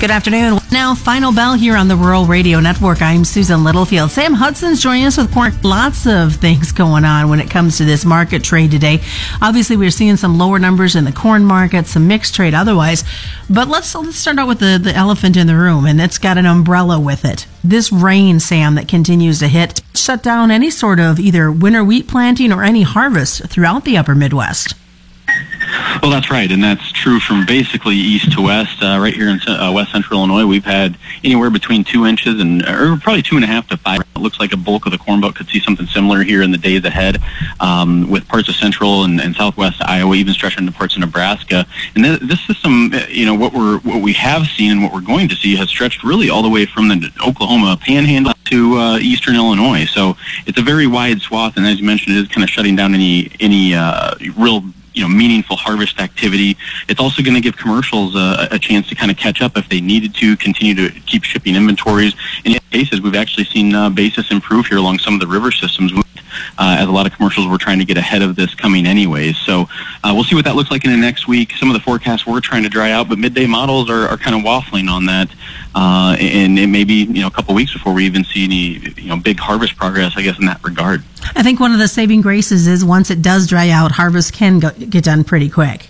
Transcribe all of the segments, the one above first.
Good afternoon. Now, final bell here on the Rural Radio Network. I'm Susan Littlefield. Sam Hudson's joining us with corn. Lots of things going on when it comes to this market trade today. Obviously, we're seeing some lower numbers in the corn market, some mixed trade otherwise. But let's let's start out with the, the elephant in the room, and it's got an umbrella with it. This rain, Sam, that continues to hit, shut down any sort of either winter wheat planting or any harvest throughout the upper Midwest. Well, that's right, and that's true from basically east to west. Uh, right here in uh, west central Illinois, we've had anywhere between two inches and or probably two and a half to five. It looks like a bulk of the corn belt could see something similar here in the days ahead, um, with parts of central and, and, southwest Iowa, even stretching into parts of Nebraska. And th- this system, you know, what we're what we have seen and what we're going to see has stretched really all the way from the Oklahoma Panhandle to uh, eastern Illinois. So it's a very wide swath, and as you mentioned, it is kind of shutting down any any uh, real you know meaningful harvest activity. It's also going to give commercials uh, a chance to kind of catch up if they needed to continue to keep shipping inventories. In cases, we've actually seen uh, basis improve here along some of the river systems. Uh, as a lot of commercials were trying to get ahead of this coming anyways. So uh, we'll see what that looks like in the next week. Some of the forecasts were trying to dry out, but midday models are, are kind of waffling on that. Uh, and it may be you know a couple weeks before we even see any you know big harvest progress, I guess, in that regard. I think one of the saving graces is once it does dry out, harvest can go, get done pretty quick.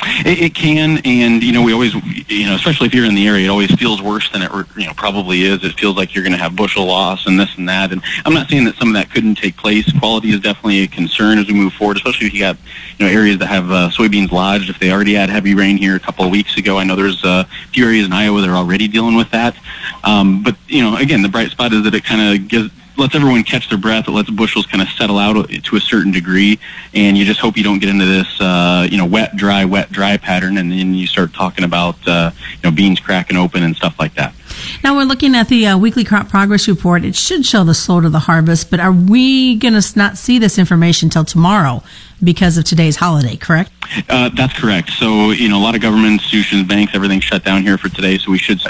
It, it, can, and you know, we always, you know, especially if you're in the area, it always feels worse than it, you know, probably is. It feels like you're going to have bushel loss and this and that. And I'm not saying that some of that couldn't take place. Quality is definitely a concern as we move forward, especially if you got, you know, areas that have uh, soybeans lodged. If they already had heavy rain here a couple of weeks ago, I know there's uh, a few areas in Iowa that are already dealing with that. Um, but you know, again, the bright spot is that it kind of gives lets everyone catch their breath. It lets bushels kind of settle out to a certain degree, and you just hope you don't get into this, uh, you know, wet, dry, wet, dry pattern, and then you start talking about, uh, you know, beans cracking open and stuff like that. Now we're looking at the uh, weekly crop progress report. It should show the slow to the harvest, but are we going to not see this information until tomorrow because of today's holiday? Correct? Uh, that's correct. So you know, a lot of government institutions, banks, everything shut down here for today. So we should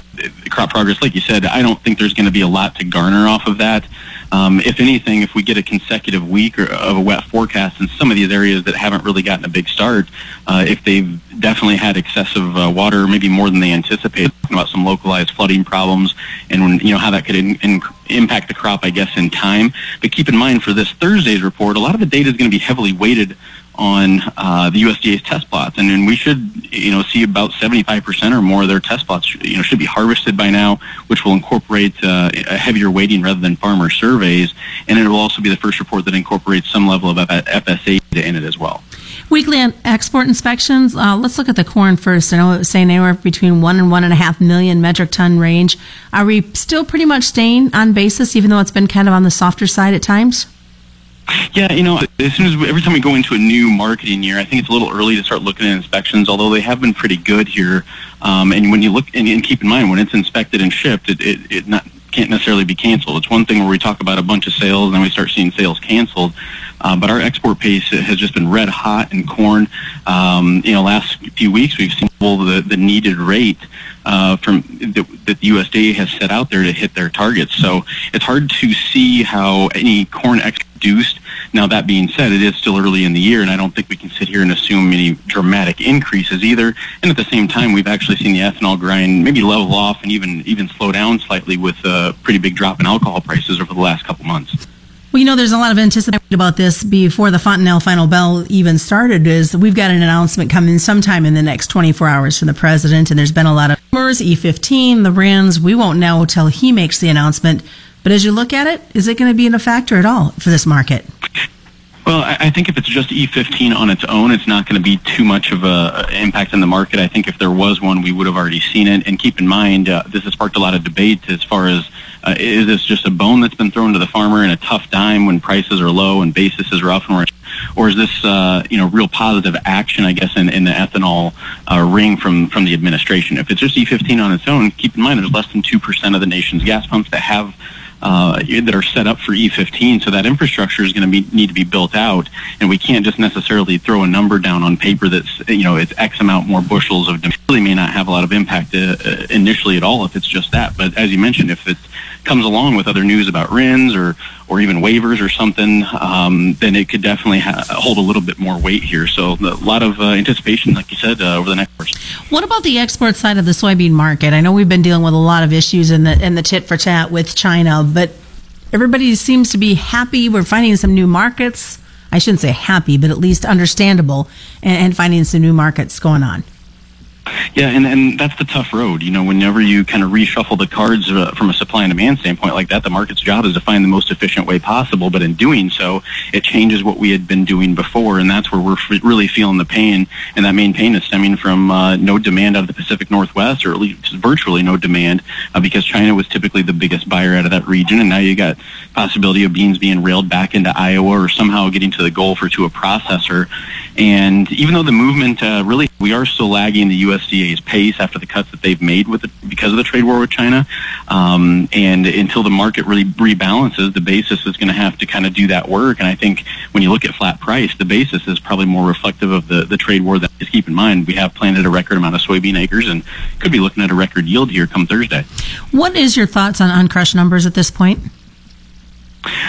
crop progress, like you said. I don't think there's going to be a lot to garner off of that. Um, if anything, if we get a consecutive week or, of a wet forecast in some of these areas that haven't really gotten a big start, uh, if they've definitely had excessive uh, water, maybe more than they anticipated, about some localized flooding problems, and when, you know how that could in, in, impact the crop, I guess, in time. But keep in mind for this Thursday's report, a lot of the data is going to be heavily weighted on uh, the USDA's test plots, and we should, you know, see about 75% or more of their test plots, you know, should be harvested by now, which will incorporate uh, a heavier weighting rather than farmer surveys, and it will also be the first report that incorporates some level of FSA in it as well. Weekly export inspections. Uh, let's look at the corn first. I know it was saying anywhere between one and one and a half million metric ton range. Are we still pretty much staying on basis, even though it's been kind of on the softer side at times? Yeah, you know, as soon as we, every time we go into a new marketing year, I think it's a little early to start looking at inspections. Although they have been pretty good here, um, and when you look and, and, keep in mind when it's inspected and shipped, it, it, it not, can't necessarily be canceled. It's one thing where we talk about a bunch of sales and then we start seeing sales canceled. Uh, but our export pace has just been red hot in corn. Um, you know, last few weeks we've seen the, the needed rate uh, from that, that the USDA has set out there to hit their targets. So it's hard to see how any corn export reduced. Now that being said, it is still early in the year, and I don't think we can sit here and assume any dramatic increases either. And at the same time, we've actually seen the ethanol grind maybe level off and even even slow down slightly with a pretty big drop in alcohol prices over the last couple months. Well, you know, there's a lot of anticipation about this before the Fontanelle final bell even started. Is we've got an announcement coming sometime in the next 24 hours from the president, and there's been a lot of rumors. E15, the RINs. We won't know until he makes the announcement. But as you look at it, is it going to be a factor at all for this market? Well, I think if it's just E15 on its own, it's not going to be too much of a impact in the market. I think if there was one, we would have already seen it. And keep in mind, uh, this has sparked a lot of debate as far as uh, is this just a bone that's been thrown to the farmer in a tough time when prices are low and basis is rough, or, or is this uh, you know real positive action? I guess in, in the ethanol uh, ring from from the administration. If it's just E15 on its own, keep in mind there's less than two percent of the nation's gas pumps that have uh, that are set up for E15. So that infrastructure is going to need to be built out, and we can't just necessarily throw a number down on paper that's you know it's X amount more bushels of demand. Really may not have a lot of impact uh, uh, initially at all if it's just that. But as you mentioned, if it comes along with other news about RINs or or even waivers or something, um, then it could definitely ha- hold a little bit more weight here. So a lot of uh, anticipation, like you said, uh, over the next course. What about the export side of the soybean market? I know we've been dealing with a lot of issues in the in the tit for tat with China, but everybody seems to be happy. We're finding some new markets. I shouldn't say happy, but at least understandable, and, and finding some new markets going on. Yeah, and, and that's the tough road. You know, whenever you kind of reshuffle the cards uh, from a supply and demand standpoint like that, the market's job is to find the most efficient way possible. But in doing so, it changes what we had been doing before, and that's where we're f- really feeling the pain. And that main pain is stemming from uh, no demand out of the Pacific Northwest, or at least virtually no demand, uh, because China was typically the biggest buyer out of that region, and now you got possibility of beans being railed back into Iowa or somehow getting to the Gulf or to a processor. And even though the movement uh, really, we are still lagging the USDA's pace after the cuts that they've made with it because of the trade war with China. Um, and until the market really rebalances, the basis is going to have to kind of do that work. And I think when you look at flat price, the basis is probably more reflective of the, the trade war. That just keep in mind, we have planted a record amount of soybean acres and could be looking at a record yield here come Thursday. What is your thoughts on uncrushed numbers at this point?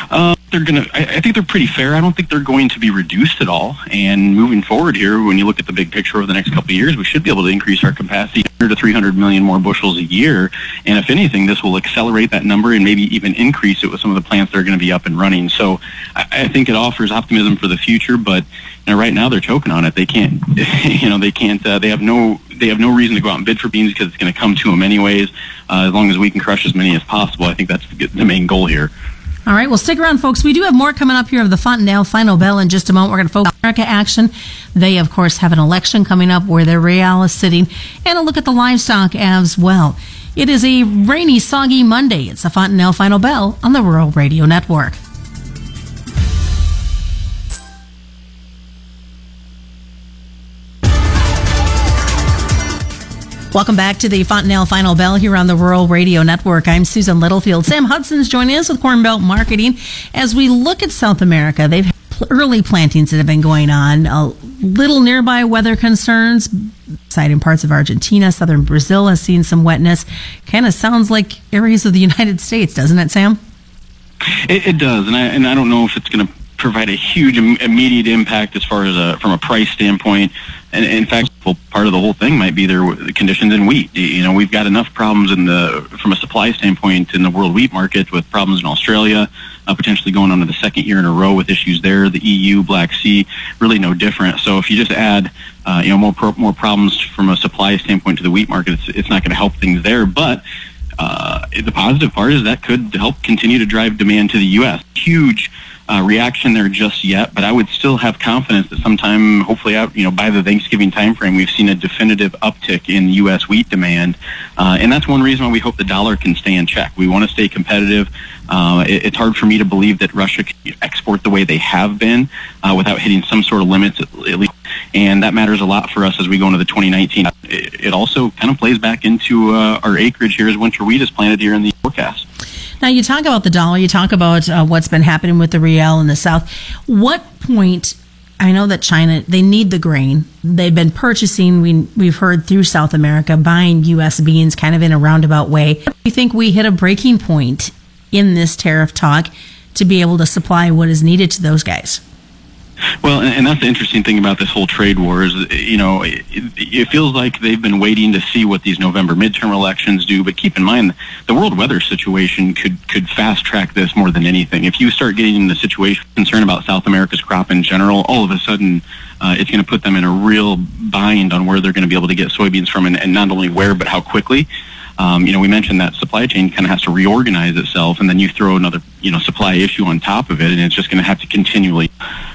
Uh, they're gonna. I, I, think they're pretty fair. I don't think they're going to be reduced at all. And moving forward here, when you look at the big picture over the next couple of years, we should be able to increase our capacity to 300 million more bushels a year. And if anything, this will accelerate that number and maybe even increase it with some of the plants that are going to be up and running. So I, I think it offers optimism for the future. But you know, right now they're choking on it. They can't. You know, they can't. Uh, they have no. They have no reason to go out and bid for beans because it's going to come to them anyways. Uh, as long as we can crush as many as possible, I think that's the main goal here. All right, well, stick around, folks. We do have more coming up here of the Fontanelle Final Bell in just a moment. We're going to focus on America Action. They, of course, have an election coming up where their real is sitting, and a look at the livestock as well. It is a rainy, soggy Monday. It's the Fontanelle Final Bell on the Rural Radio Network. Welcome back to the Fontanelle Final Bell here on the Rural Radio Network. I'm Susan Littlefield. Sam Hudson's joining us with Cornbelt Marketing. As we look at South America, they've early plantings that have been going on, a little nearby weather concerns. In parts of Argentina, southern Brazil has seen some wetness. Kind of sounds like areas of the United States, doesn't it, Sam? It, it does, and I and I don't know if it's going to provide a huge immediate impact as far as a, from a price standpoint. And in fact, well, part of the whole thing might be their the conditions in wheat. You know, we've got enough problems in the from a supply standpoint in the world wheat market with problems in Australia, uh, potentially going on to the second year in a row with issues there. The EU, Black Sea, really no different. So if you just add, uh, you know, more pro- more problems from a supply standpoint to the wheat market, it's, it's not going to help things there. But uh, the positive part is that could help continue to drive demand to the U.S. Huge uh, reaction there just yet, but I would still have confidence that sometime, hopefully, out you know by the Thanksgiving timeframe, we've seen a definitive uptick in U.S. wheat demand, uh, and that's one reason why we hope the dollar can stay in check. We want to stay competitive. Uh, it, it's hard for me to believe that Russia can export the way they have been uh, without hitting some sort of limits at, at least, and that matters a lot for us as we go into the 2019. It, it also kind of plays back into uh, our acreage here as winter wheat is planted here in the forecast. Now, you talk about the dollar, you talk about uh, what's been happening with the real in the South. What point, I know that China, they need the grain. They've been purchasing, we, we've heard through South America, buying U.S. beans kind of in a roundabout way. Do you think we hit a breaking point in this tariff talk to be able to supply what is needed to those guys? Well, and, that's the interesting thing about this whole trade war is, you know, it, it, feels like they've been waiting to see what these November midterm elections do. But keep in mind, the world weather situation could could fast track this more than anything. If you start getting the situation concern about South America's crop in general, all of a sudden. Uh, it's going to put them in a real bind on where they're going to be able to get soybeans from, and, and not only where, but how quickly. Um, you know, we mentioned that supply chain kind of has to reorganize itself, and then you throw another, you know, supply issue on top of it, and it's just going to have to continually.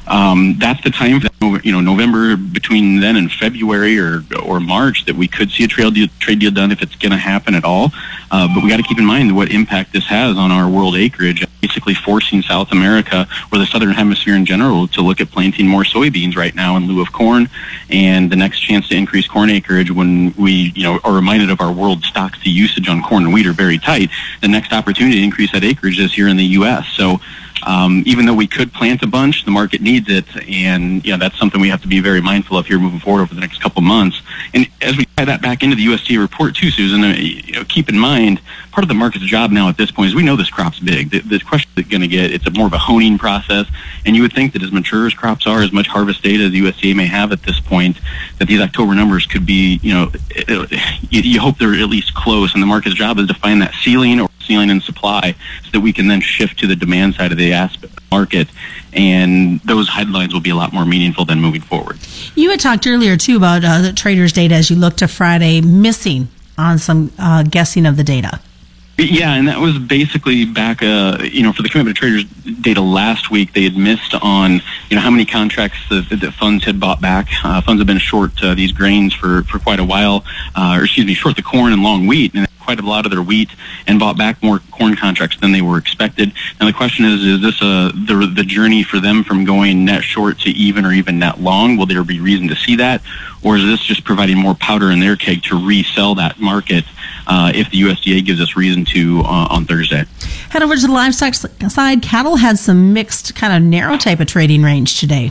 Um, that's the time, you know, November between then and February or or March that we could see a trade deal, trade deal done if it's going to happen at all. Uh, but we got to keep in mind what impact this has on our world acreage, basically forcing South America or the southern hemisphere in general to look at planting more soybeans right now in lieu of corn. And the next chance to increase corn acreage when we, you know, are reminded of our world stocks to usage on corn and wheat are very tight. The next opportunity to increase that acreage is here in the U.S. So um, even though we could plant a bunch, the market needs it, and you know that's something we have to be very mindful of here moving forward over the next couple months. And as we tie that back into the USDA report too, Susan, uh, you know, keep in mind part of the market's job now at this point is we know this crop's big. The, the question is going to get it's a more of a honing process, and you would think that as mature as crops are, as much harvest data as the USDA may have at this point, that these October numbers could be, you know, you, you hope they're at least close, and the market's job is to find that ceiling or ceiling in supply so that we can then shift to the demand side of the aspect market and those headlines will be a lot more meaningful than moving forward. You had talked earlier too about uh, the traders data as you look to Friday missing on some uh, guessing of the data. Yeah, and that was basically back, uh, you know, for the commitment of traders data last week. They had missed on, you know, how many contracts that, that funds had bought back. Uh, funds have been short uh, these grains for, for quite a while, uh, or excuse me, short the corn and long wheat. And quite a lot of their wheat and bought back more corn contracts than they were expected. Now the question is, is this a, the, the journey for them from going net short to even or even net long? Will there be reason to see that? Or is this just providing more powder in their keg to resell that market uh, if the USDA gives us reason to uh, on Thursday? Head over to the livestock side. Cattle had some mixed kind of narrow type of trading range today.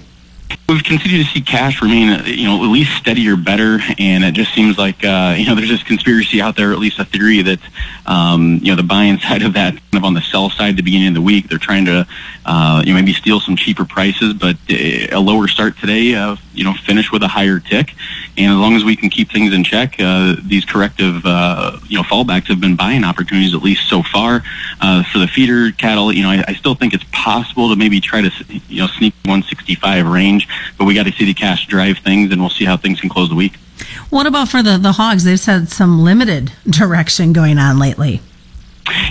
We've continued to see cash remain, uh, you know, at least steady or better, and it just seems like, uh, you know, there's this conspiracy out there, at least a theory that, um, you know, the buying side of that, kind of on the sell side, the beginning of the week, they're trying to, uh, you know, maybe steal some cheaper prices, but uh, a lower start today, uh, you know, finish with a higher tick, and as long as we can keep things in check, uh, these corrective, you know, fallbacks have been buying opportunities at least so far. For the feeder cattle, you know, I, I still think it's possible to maybe try to, you know, sneak 165 range, but we got to see the cash drive things, and we'll see how things can close the week. What about for the, the hogs? They've had some limited direction going on lately.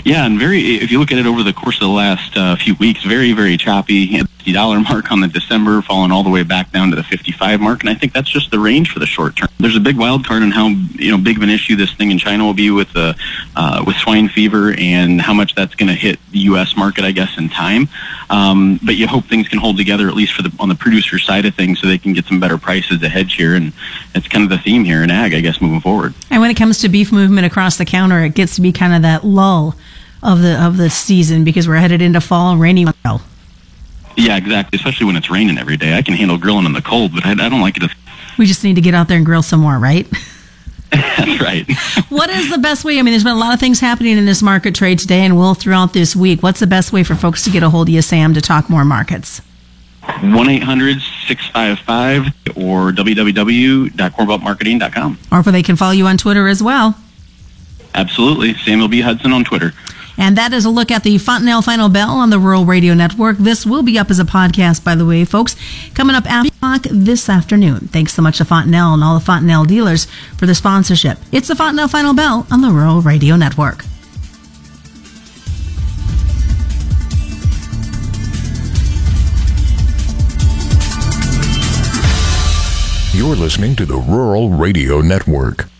Yeah, and very. If you look at it over the course of the last uh, few weeks, very, very choppy. The dollar mark on the December, falling all the way back down to the 55 mark, and I think that's just the range for the short term. There's a big wild card on how you know big of an issue this thing in China will be with the uh, with swine fever and how much that's going to hit the U.S. market, I guess, in time. Um, but you hope things can hold together at least for the on the producer side of things, so they can get some better prices to hedge here, and it's kind of the theme here in ag, I guess, moving forward. And when it comes to beef movement across the counter, it gets to be kind of that lull of the of the season because we're headed into fall rainy. Yeah, exactly. Especially when it's raining every day. I can handle grilling in the cold, but I, I don't like it. If... We just need to get out there and grill some more, right? That's right. what is the best way? I mean, there's been a lot of things happening in this market trade today and will throughout this week. What's the best way for folks to get a hold of you, Sam, to talk more markets? 1-800-655 or www.cornbeltmarketing.com. Or if they can follow you on Twitter as well. Absolutely. Samuel B. Hudson on Twitter. And that is a look at the Fontanelle Final Bell on the Rural Radio Network. This will be up as a podcast, by the way, folks, coming up after o'clock this afternoon. Thanks so much to Fontanelle and all the Fontanelle dealers for the sponsorship. It's the Fontanelle Final Bell on the Rural Radio Network. You're listening to the Rural Radio Network.